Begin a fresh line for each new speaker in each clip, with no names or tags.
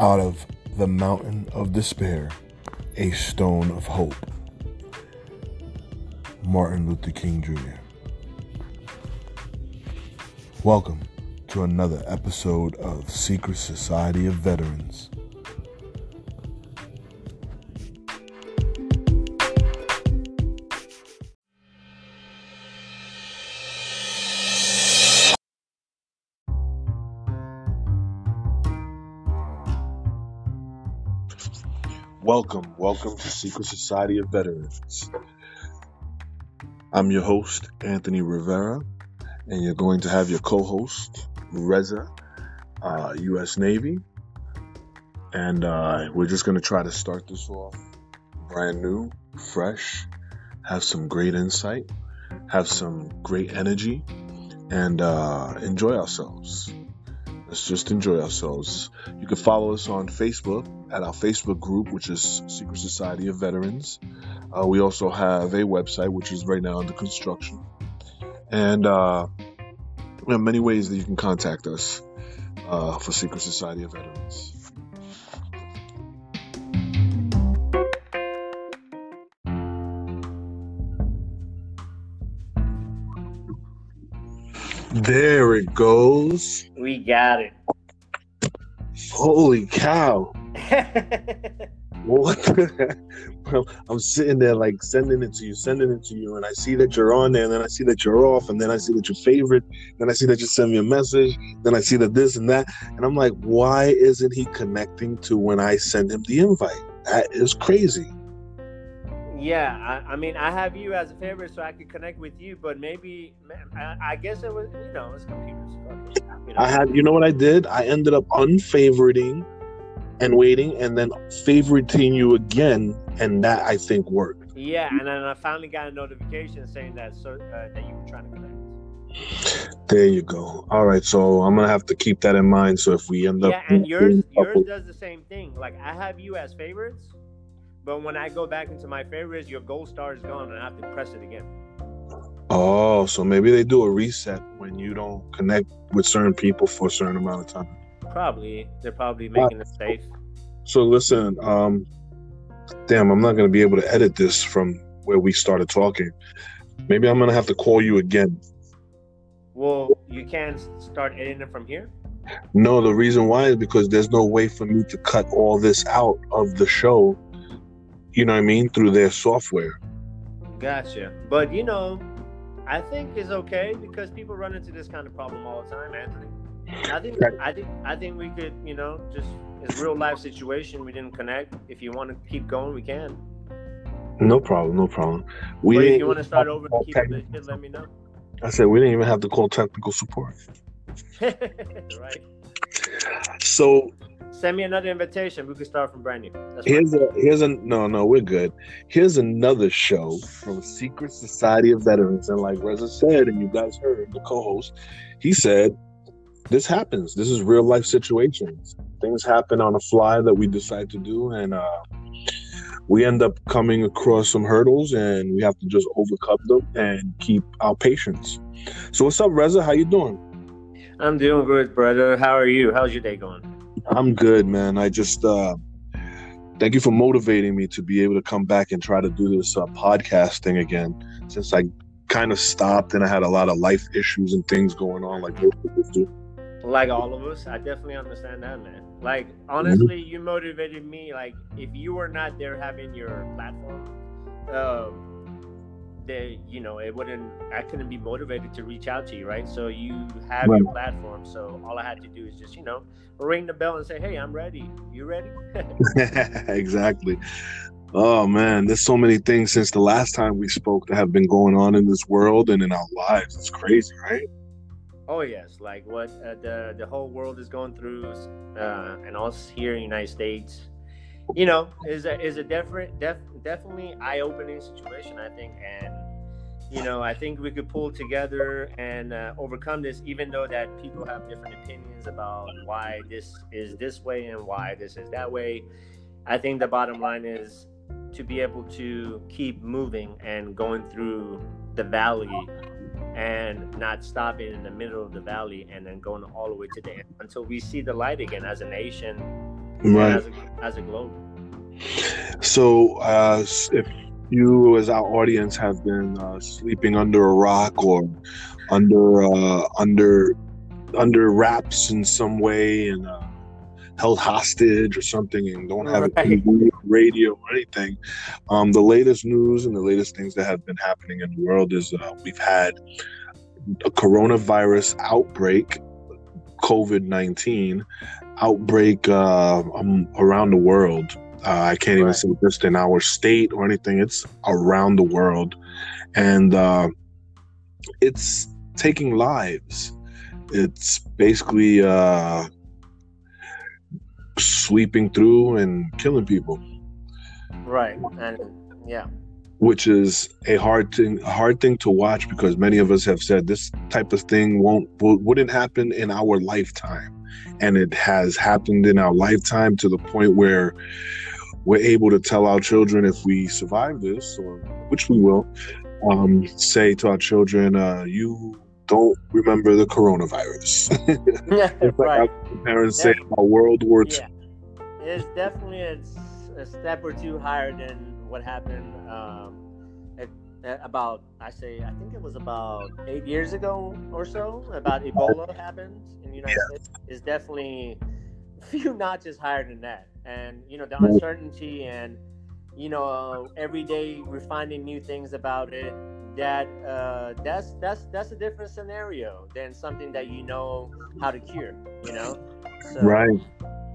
out of the mountain of despair a stone of hope. Martin Luther King Jr. Welcome to another episode of Secret Society of Veterans. Welcome, welcome to Secret Society of Veterans. I'm your host, Anthony Rivera, and you're going to have your co host, Reza, uh, U.S. Navy. And uh, we're just going to try to start this off brand new, fresh, have some great insight, have some great energy, and uh, enjoy ourselves. Let's just enjoy ourselves. You can follow us on Facebook at our Facebook group, which is Secret Society of Veterans. Uh, we also have a website, which is right now under construction. And uh, there are many ways that you can contact us uh, for Secret Society of Veterans. There it goes.
We got it.
Holy cow. What? well, I'm sitting there like sending it to you, sending it to you, and I see that you're on there, and then I see that you're off, and then I see that you're favorite, then I see that you send me a message, then I see that this and that, and I'm like, why isn't he connecting to when I send him the invite? That is crazy.
Yeah, I, I mean, I have you as a favorite, so I could connect with you. But maybe, man, I, I guess it was, you know, it's computers. You know?
I had, you know what I did? I ended up unfavoriting and waiting, and then favoriting you again, and that I think worked.
yeah, and then I finally got a notification saying that so uh, that you were trying to connect.
There you go. All right, so I'm gonna have to keep that in mind. So if we end up,
Yeah, and yours yours does the same thing. Like I have you as favorites, but when I go back into my favorites, your gold star is gone, and I have to press it again.
Oh, so maybe they do a reset when you don't connect with certain people for a certain amount of time.
Probably they're probably making it safe.
So listen, um, damn, I'm not gonna be able to edit this from where we started talking. Maybe I'm gonna have to call you again.
Well, you can start editing it from here.
No, the reason why is because there's no way for me to cut all this out of the show. You know what I mean? Through their software.
Gotcha. But you know, I think it's okay because people run into this kind of problem all the time, Anthony. I think I think I think we could, you know, just it's real life situation. We didn't connect. If you want to keep going, we can.
No problem, no problem. We
but if
didn't
you want to start over and keep it let me know.
I said we didn't even have to call technical support.
right.
So
Send me another invitation. We can start from brand new. That's
Here's a here's a no no we're good. Here's another show from Secret Society of Veterans, and like Reza said, and you guys heard the co-host, he said, "This happens. This is real life situations. Things happen on a fly that we decide to do, and uh, we end up coming across some hurdles, and we have to just overcome them and keep our patience." So what's up, Reza? How you doing?
I'm doing good, brother. How are you? How's your day going?
I'm good, man. I just uh thank you for motivating me to be able to come back and try to do this uh, podcast thing again. Since I kind of stopped and I had a lot of life issues and things going on, like most people do.
Like all of us, I definitely understand that, man. Like honestly, you motivated me. Like if you were not there having your platform, um, they, you know, it wouldn't. I couldn't be motivated to reach out to you, right? So you have
Right.
your platform. So all I had to do is just, you know, ring the bell and say, "Hey, I'm ready. You ready?"
exactly. Oh man, there's so many things since the last time we spoke that have been going on in this world and in our lives. It's crazy, right?
Oh yes, like what uh, the the whole world is going through, uh, and us here in the United States, you know, is a is a different, def, definitely eye opening situation. I think, and you know, I think we could pull together and uh, overcome this, even though that people have different opinions about why this is this way and why this is that way. I think the bottom line is to be able to keep moving and going through the valley and not stopping in the middle of the valley and then going all the way to the end until we see the light again as a nation
Right.
as, a, as a globe.
So, uh, if you, as our audience, have been uh, sleeping under a rock or under uh, under under wraps in some way and uh, held hostage or something, and don't have
Right.
a TV, or radio, or anything, um, the latest news and the latest things that have been happening in the world is uh, we've had a coronavirus outbreak, COVID nineteen outbreak uh, um, around the world. Uh, I can't even say just in our state or anything. It's around the world, and uh, it's taking lives. It's basically uh, sweeping through and killing people,
Right. And yeah.
which is a hard thing. Hard thing to watch because many of us have said this type of thing won't wouldn't happen in our lifetime, and it has happened in our lifetime to the point where we're able to tell our children if we survive this, or which we will, um, say to our children, uh, "You don't remember the coronavirus." It's like
right.
parents say about World War II.
Yeah. It's definitely a, a step or two higher than what happened um, at, at about, I say, I think it was about eight years ago or so, about Ebola happened in the United States. It's definitely a few notches higher than that. And, you know, the uncertainty and, you know, every day we're finding new things about it. That uh, that's that's that's a different scenario than something that you know how to cure. You know, so,
Right.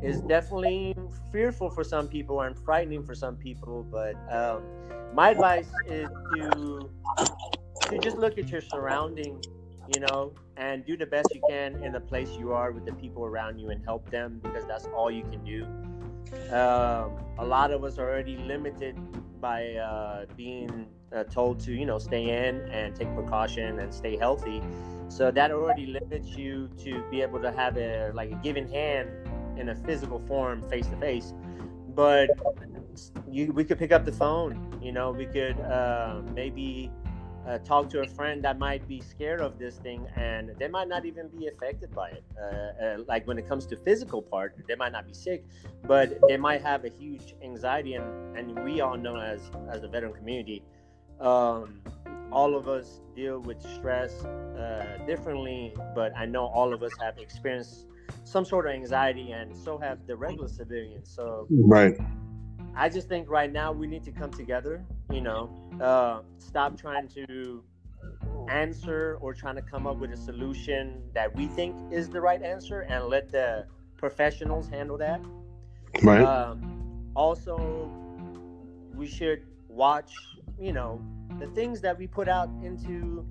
it's definitely fearful for some people and frightening for some people. But um, my advice is to to just look at your surrounding, you know, and do the best you can in the place you are with the people around you and help them because that's all you can do. Um, a lot of us are already limited by uh, being uh, told to, you know, stay in and take precaution and stay healthy. So that already limits you to be able to have a like a giving hand in a physical form, face to face. But you, we could pick up the phone. You know, we could uh, maybe uh, talk to a friend that might be scared of this thing, and they might not even be affected by it. Uh, uh, like when it comes to physical part, they might not be sick, but they might have a huge anxiety, and, and we all know as as the veteran community, um, all of us deal with stress uh, differently. But I know all of us have experienced some sort of anxiety, and so have the regular civilians. So
Right.
I just think right now we need to come together, you know, uh, stop trying to answer or trying to come up with a solution that we think is the right answer and let the professionals handle that.
Right.
Um, also, we should watch, you know, the things that we put out into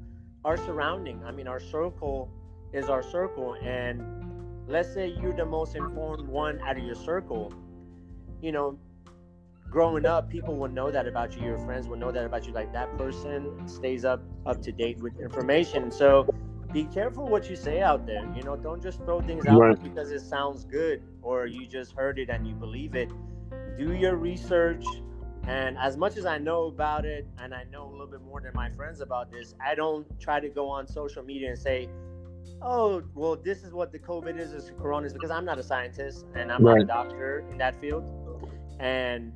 our surrounding. I mean, our circle is our circle. And let's say you're the most informed one out of your circle, you know, growing up, people will know that about you. Your friends will know that about you. Like that person stays up up to date with information. So be careful what you say out there. You know, don't just throw things out
Right.
because it sounds good or you just heard it and you believe it. Do your research. And as much as I know about it, and I know a little bit more than my friends about this, I don't try to go on social media and say, "Oh, well, this is what the COVID is, is Corona is," because I'm not a scientist and I'm not a doctor in that field. And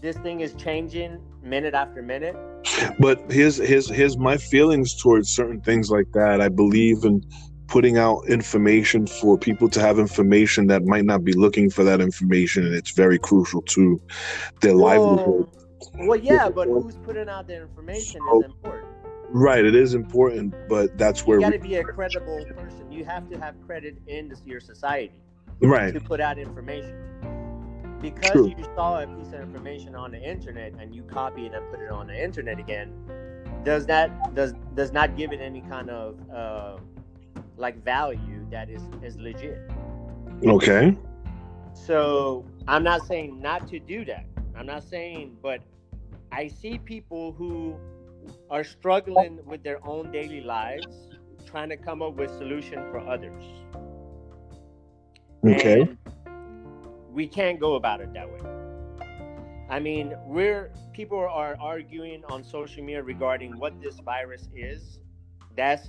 this thing is changing minute after minute.
But here's here's here's my feelings towards certain things like that. I believe in putting out information for people to have information that might not be looking for that information, and it's very crucial to their livelihood.
Well, yeah, but who's putting out the information is important.
Right, it is important, but that's where
You
got
to be a credible person. You have to have credit in your society
right,
to put out information. Because
True.
you saw a piece of information on the internet and you copy it and put it on the internet again, does that does does not give it any kind of uh, like value that is is legit?
okay,
So I'm not saying not to do that. I'm not saying, but I see people who are struggling with their own daily lives, trying to come up with solution for others.
okay,
And we can't go about it that way. I mean, we're people are arguing on social media regarding what this virus is. That's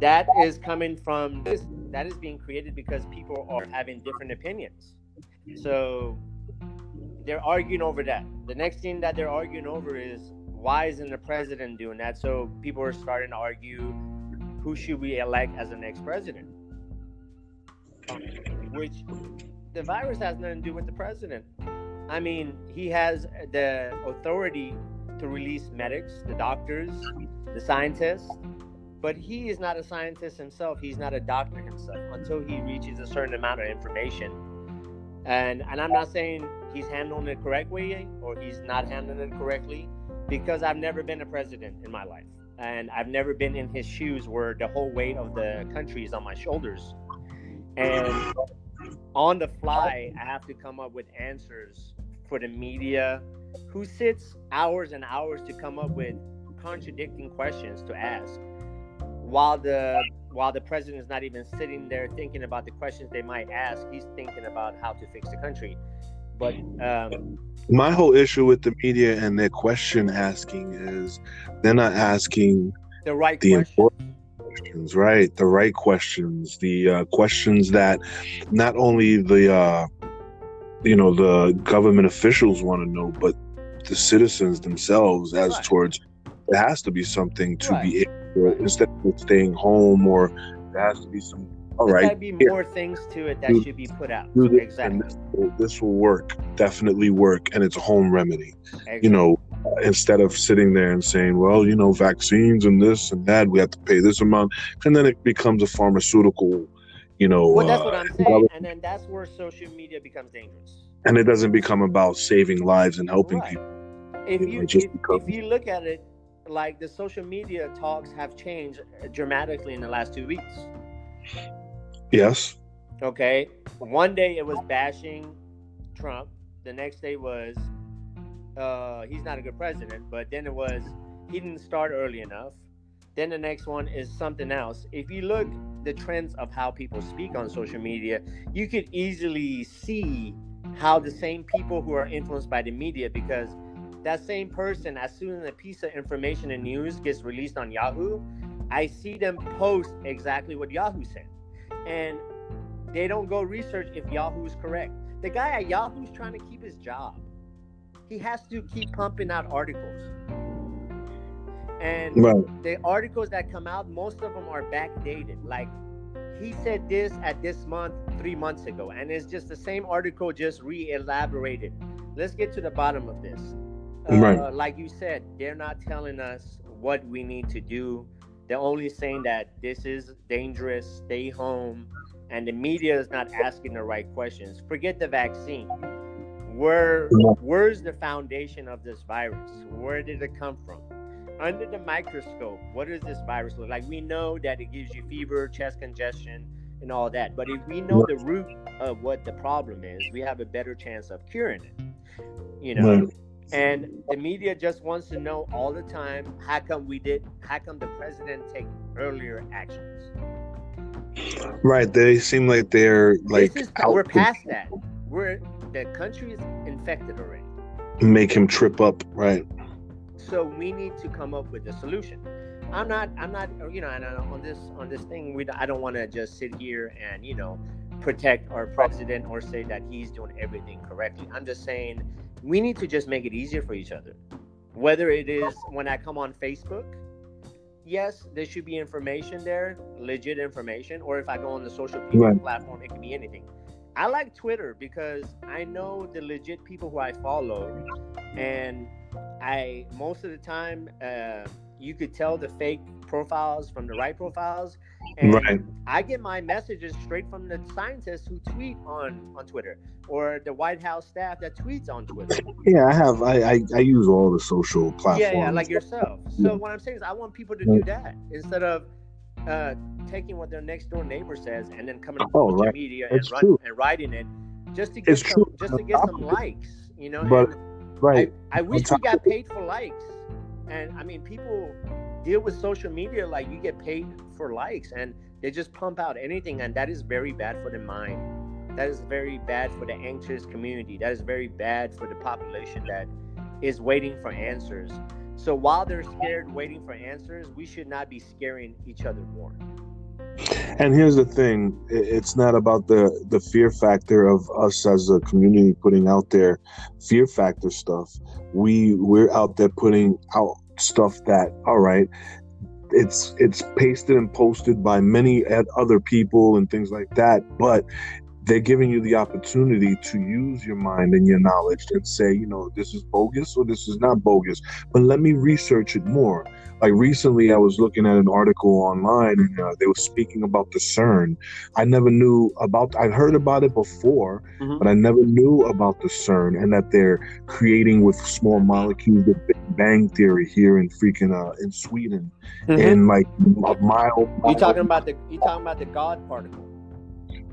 that is coming from this that is being created because people are having different opinions. So they're arguing over that. The next thing that they're arguing over is why isn't the president doing that? So people are starting to argue who should we elect as the next president? Which the virus has nothing to do with the president. I mean, he has the authority to release medics, the doctors, the scientists, but he is not a scientist himself. He's not a doctor himself until he reaches a certain amount of information. And and I'm not saying he's handling it correctly or he's not handling it correctly because I've never been a president in my life. And I've never been in his shoes where the whole weight of the country is on my shoulders. And on the fly, I have to come up with answers for the media who sits hours and hours to come up with contradicting questions to ask while the while the president is not even sitting there thinking about the questions they might ask he's thinking about how to fix the country but um,
my whole issue with the media and their question asking is they're not asking
the right
the
questions.
important questions, right? The right questions, the uh, questions that not only the uh, you know the government officials want to know, but the citizens themselves, as
Right.
towards there has to be something to
Right.
be able instead of staying home, or there has to be some. All
There's
right,
gotta be
here,
more things to it that
Do-
should be put out.
this,
Exactly.
this will, this will work, definitely work, and it's a home remedy.
exactly.
you know, instead of sitting there and saying, well, you know, vaccines and this and that, we have to pay this amount. And then it becomes a pharmaceutical, you know,
Well, that's
uh,
what I'm saying, and then that's where social media becomes dangerous.
and it doesn't become about saving lives and helping
Right.
people.
If
you
you if,
because-
if you look at it, like the social media talks have changed dramatically in the last two weeks.
Yes.
Okay, one day it was bashing Trump. The next day was uh, he's not a good president. But then it was he didn't start early enough. Then the next one is something else. If you look the trends of how people speak on social media, you could easily see how the same people who are influenced by the media because that same person as soon as a piece of information and news gets released on Yahoo, I see them post exactly what Yahoo said. And they don't go research if Yahoo is correct. The guy at Yahoo's trying to keep his job. He has to keep pumping out articles. And
Right.
the articles that come out, most of them are backdated. Like he said this at this month three months ago, and it's just the same article, just re-elaborated. Let's get to the bottom of this. Uh,
Right.
Like you said, they're not telling us what we need to do. They're only saying that this is dangerous, stay home, and the media is not asking the right questions. Forget the vaccine. Where where's the foundation of this virus? Where did it come from? Under the microscope, what does this virus look like? We know that it gives you fever, chest congestion, and all that. But if we know the root of what the problem is, we have a better chance of curing it. You know,
Right.
and the media just wants to know all the time how come we did how come the president take earlier actions
Right. They seem like they're like
is
out
we're past that we're the country is infected already
make him trip up. Right.
so we need to come up with a solution i'm not i'm not you know and uh, on this on this thing we i don't want to just sit here and you know protect our president or say that he's doing everything correctly i'm just saying we need to just make it easier for each other whether it is when i come on facebook yes there should be information there legit information or if i go on the social media
Right.
platform it can be anything i like twitter because i know the legit people who i follow and I most of the time uh, you could tell the fake profiles from the right profiles, and
Right.
I get my messages straight from the scientists who tweet on on Twitter or the White House staff that tweets on Twitter.
Yeah, I have. I, I I use all the social platforms.
Yeah, yeah, like yourself. So what I'm saying is, I want people to do that instead of uh, taking what their next door neighbor says and then coming
Oh,
social
right.
media and,
It's
run,
true.
and writing it just to get
It's
some,
true.
just to get some likes. You know,
But-
And
right.
I, I wish we got paid for likes. And I mean, people deal with social media like you get paid for likes and they just pump out anything. And that is very bad for the mind. That is very bad for the anxious community. That is very bad for the population that is waiting for answers. So while they're scared waiting for answers, we should not be scaring each other more.
And here's the thing: it's not about the the fear factor of us as a community putting out there fear factor stuff. We we're out there putting out stuff that all right it's it's pasted and posted by many other people and things like that but they're giving you the opportunity to use your mind and your knowledge and say, you know, this is bogus or this is not bogus, but let me research it more. Like recently, I was looking at an article online and uh, they were speaking about the CERN. I never knew about, I'd heard about it before, mm-hmm. but I never knew about the CERN and that they're creating with small molecules the Big Bang Theory here in freaking, uh, in Sweden. Mm-hmm. And like a mile.
You talking about the, you talking about the God particle?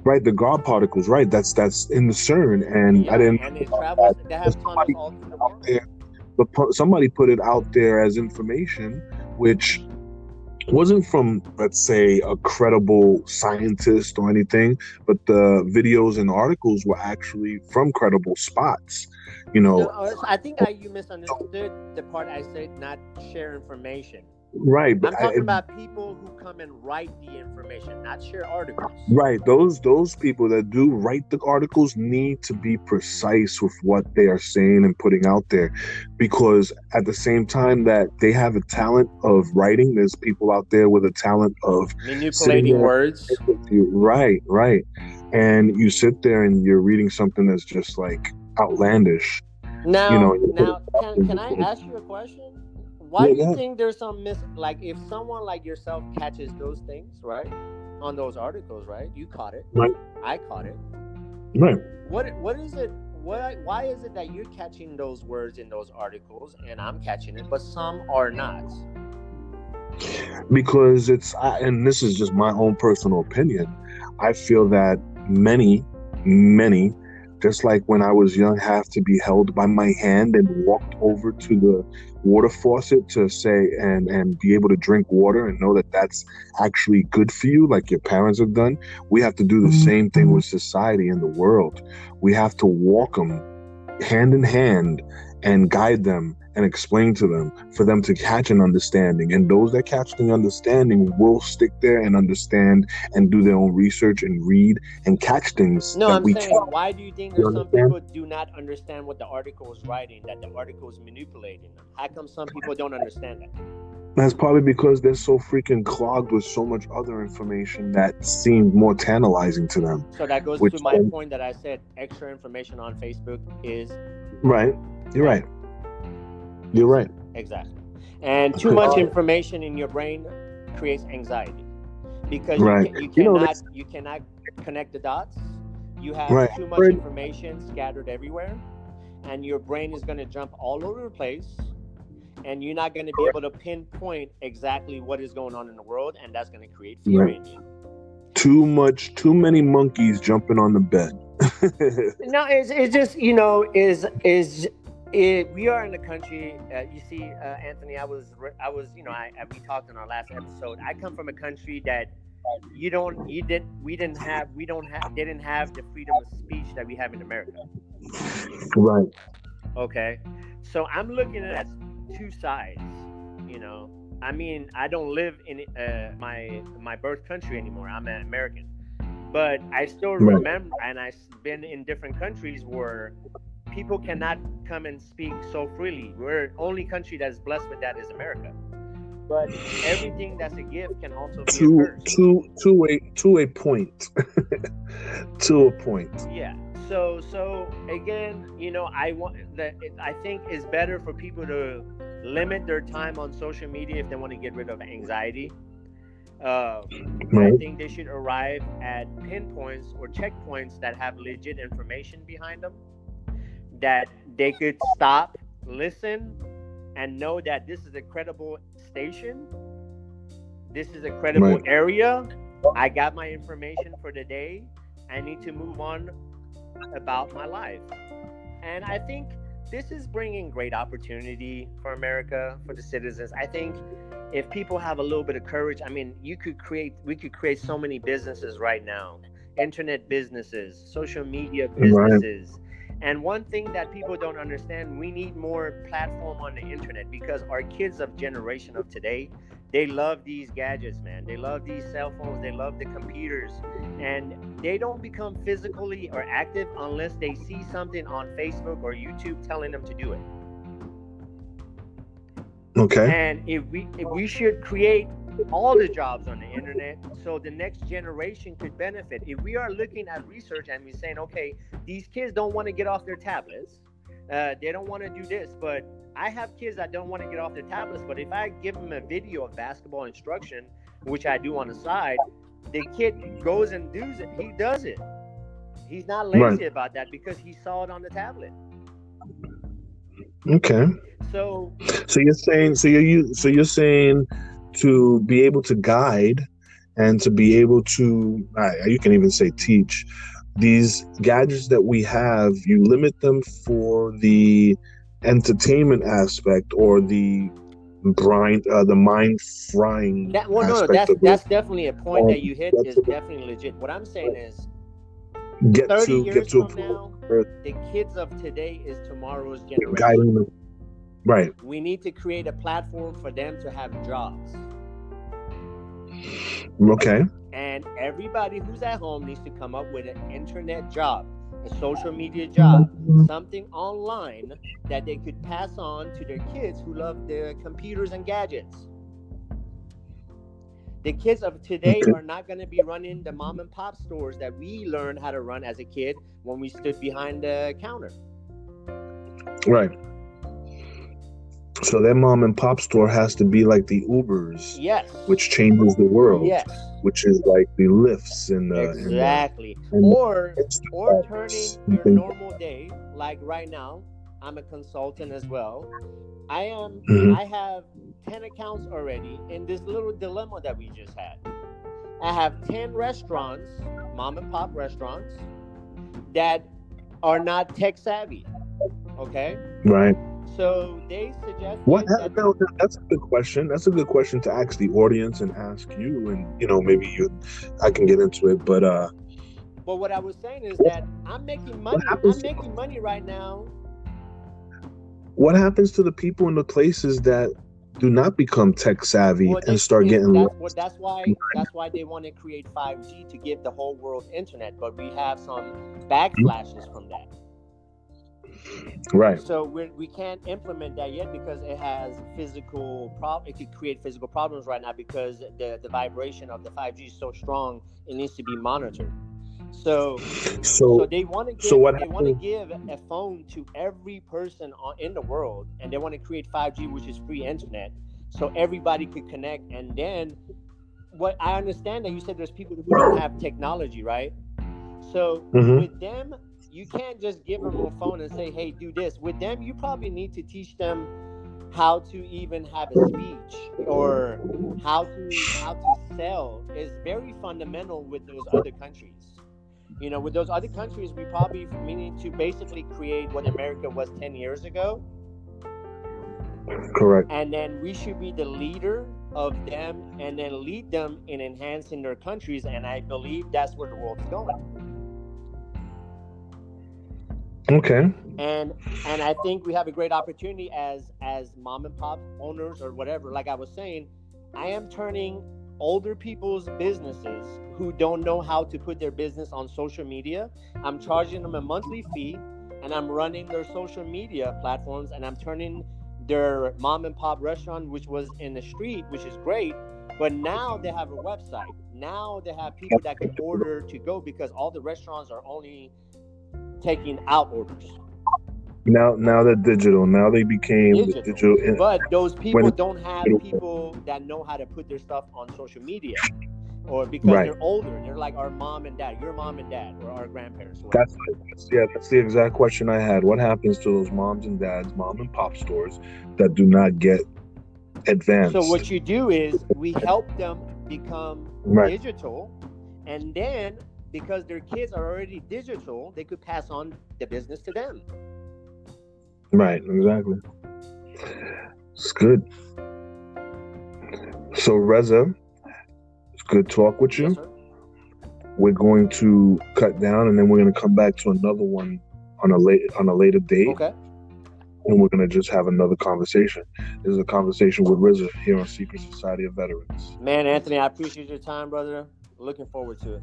Right the god particles right that's that's in the cern and yeah, i didn't and it travels, they have somebody, out there, but somebody put it out there as information which wasn't from let's say a credible scientist or anything but the videos and articles were actually from credible spots you know.
No, i think I, you misunderstood the part i said not share information
Right,
but I'm talking I, about people who come and write the information, not share articles.
Right, those those people that do write the articles need to be precise with what they are saying and putting out there, because at the same time that they have a talent of writing, there's people out there with a talent of
manipulating words.
Right, right, and you sit there and you're reading something that's just like outlandish.
Now, you know, now, can, can I ask you a question? Why yeah, do you think there's some mis like if someone like yourself catches those things right on those articles right you caught it.
Right.
I caught it.
Right.
What what is it what why is it that you're catching those words in those articles and i'm catching it but some are not?
Because it's I, and this is just my own personal opinion. I feel that many many just like when I was young, have to be held by my hand and walked over to the water faucet to say and and be able to drink water and know that that's actually good for you, like your parents have done. We have to do the mm-hmm. same thing with society and the world. We have to walk them hand in hand and guide them and explain to them for them to catch an understanding. And those that catch the understanding will stick there and understand and do their own research and read and catch things.
No, I'm saying, can. why do you think that some people do not understand what the article is writing, that the article is manipulating them? How come some people don't understand that?
That's probably because they're so freaking clogged with so much other information that seems more tantalizing to them.
So that goes to my then, point that I said extra information on Facebook is
right. You're right. You're right.
Exactly. And too much information in your brain creates anxiety because right. you, can, you cannot you, you, cannot connect the dots. You have right. too much right. information scattered everywhere, and your brain is going to jump all over the place, and you're not going to be able to pinpoint exactly what is going on in the world, and that's going to create fear in you.
Too much, too many monkeys jumping on the bed.
no, it's, it's just you know is is it, we are in a country. Uh, you see, uh, Anthony, I was, I was, you know, I, I, we talked in our last episode. I come from a country that you don't, you didn't, we didn't have, we don't have, didn't have the freedom of speech that we have in America.
Right.
Okay. So I'm looking at two sides. You know, I mean, I don't live in uh, my my birth country anymore. I'm an American, but I still remember, and I've been in different countries where people cannot come and speak so freely. We're only country that's blessed with that is America. But everything that's a gift can also be to, a curse.
To to a to a point. to a point.
Yeah. So so again, you know, I want that I think it's better for people to limit their time on social media if they want to get rid of anxiety. Uh, right. I think they should arrive at pinpoints or checkpoints that have legit information behind them that they could stop, listen, and know that this is a credible station. This is a credible right. area. I got my information for the day. I need to move on about my life. And I think this is bringing great opportunity for America, for the citizens. I think if people have a little bit of courage, I mean, you could create, we could create so many businesses right now internet businesses, social media businesses, and one thing that people don't understand, we need more platform on the internet because our kids of generation of today, they love these gadgets, man. They love these cell phones. They love the computers, and they don't become physically or active unless they see something on Facebook or YouTube telling them to do it.
Okay.
And if we if we should create all the jobs on the internet so the next generation could benefit. If we are looking at research and we're saying, okay, these kids don't want to get off their tablets, uh, they don't want to do this, but I have kids that don't want to get off their tablets, but if I give them a video of basketball instruction, which I do on the side, the kid goes and does it. He does it. He's not lazy
Right.
about that because he saw it on the tablet.
Okay.
So
So you're saying so you so you're saying to be able to guide and to be able to you can even say teach these gadgets that we have you limit them for the entertainment aspect or the grind uh, the mind frying
that well, no, no, that's that's definitely a point that you hit is definitely legit. What I'm saying is,
get
30
to
years
get to a
from
point
now, the kids of today is tomorrow's generation.
guiding them right
We need to create a platform for them to have jobs.
okay
And everybody who's at home needs to come up with an internet job, a social media job, something online that they could pass on to their kids who love their computers and gadgets. The kids of today are not going to be running the mom and pop stores that we learned how to run as a kid when we stood behind the counter.
right so that mom and pop store has to be like the ubers
Yes.
which changes the world
Yes.
which is like the Lyfts and the and the-
Exactly.
and
Or
Instacarts
or turning your normal day like right now i'm a consultant as well i am
Mhm.
i have 10 accounts already in this little dilemma that we just had i have 10 restaurants mom and pop restaurants that are not tech savvy okay
right
so they suggest
what?
that
no, that's a good question. That's a good question to ask the audience and ask you and you know maybe you i can get into it but uh
but what i was saying is that i'm making money
happens
i'm
to-
making money right now.
What happens to the people in the places that do not become tech savvy
Well,
and start getting
that's what that's why that's why they want to create 5G to give the whole world internet, but we have some backflashes from that.
Right
So we we can't implement that yet because it has physical prob. It could create physical problems right now because the the vibration of the 5G is so strong. It needs to be monitored. So so
so
they want to give
so what
they want to give a phone to every person on, in the world, and they want to create 5G, which is free internet, so everybody could connect. And then, what I understand that you said there's people who don't have technology, right? So
Mhm.
with them, you can't just give them a phone and say, "Hey, do this." With them, you probably need to teach them how to even have a speech or how to how to sell is very fundamental with those other countries. You know, with those other countries, we probably we need to basically create what America was ten years ago,
correct
and then we should be the leader of them, and then lead them in enhancing their countries. And I believe that's where the world is going.
Okay
and and I think we have a great opportunity as as mom and pop owners or whatever. Like I was saying, I am turning older people's businesses who don't know how to put their business on social media. I'm charging them a monthly fee, and I'm running their social media platforms, and I'm turning their mom and pop restaurant, which was in the street, which is great. But now they have a website. Now they have people that can order to go because all the restaurants are only taking out orders.
now now they're digital now they became the
Digital.
digital
But those people
when-
don't have people that know how to put their stuff on social media, or because
Right.
they're older, they're like our mom and dad, your mom and dad, or our grandparents. or.
That's, that's yeah, that's the exact question I had. What happens to those moms and dads, mom and pop stores that do not get advanced?
So what you do is we help them become
Right.
digital, and then because their kids are already digital, they could pass on the business to them.
Right, exactly. It's good. So Reza, it's good talk with you.
Yes.
We're going to cut down and then we're gonna come back to another one on a late on a later date.
Okay.
and we're going to just have another conversation. This is a conversation with Reza here on Secret Society of Veterans.
Man, Anthony, I appreciate your time, brother. Looking forward to it.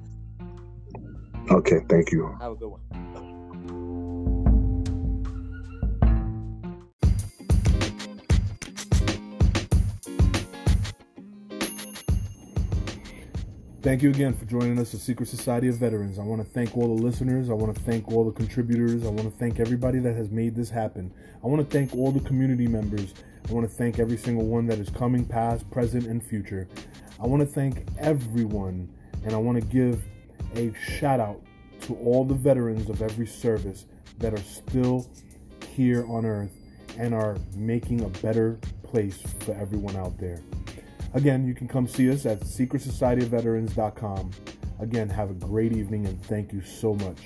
Okay, thank you.
Have a good one.
Thank you again for joining us at Secret Society of Veterans. I want to thank all the listeners. I want to thank all the contributors. I want to thank everybody that has made this happen. I want to thank all the community members. I want to thank every single one that is coming, past, present, and future. I want to thank everyone, and I want to give a shout out to all the veterans of every service that are still here on earth and are making a better place for everyone out there. Again, you can come see us at secretsocietyofveterans.com. Again, have a great evening and thank you so much.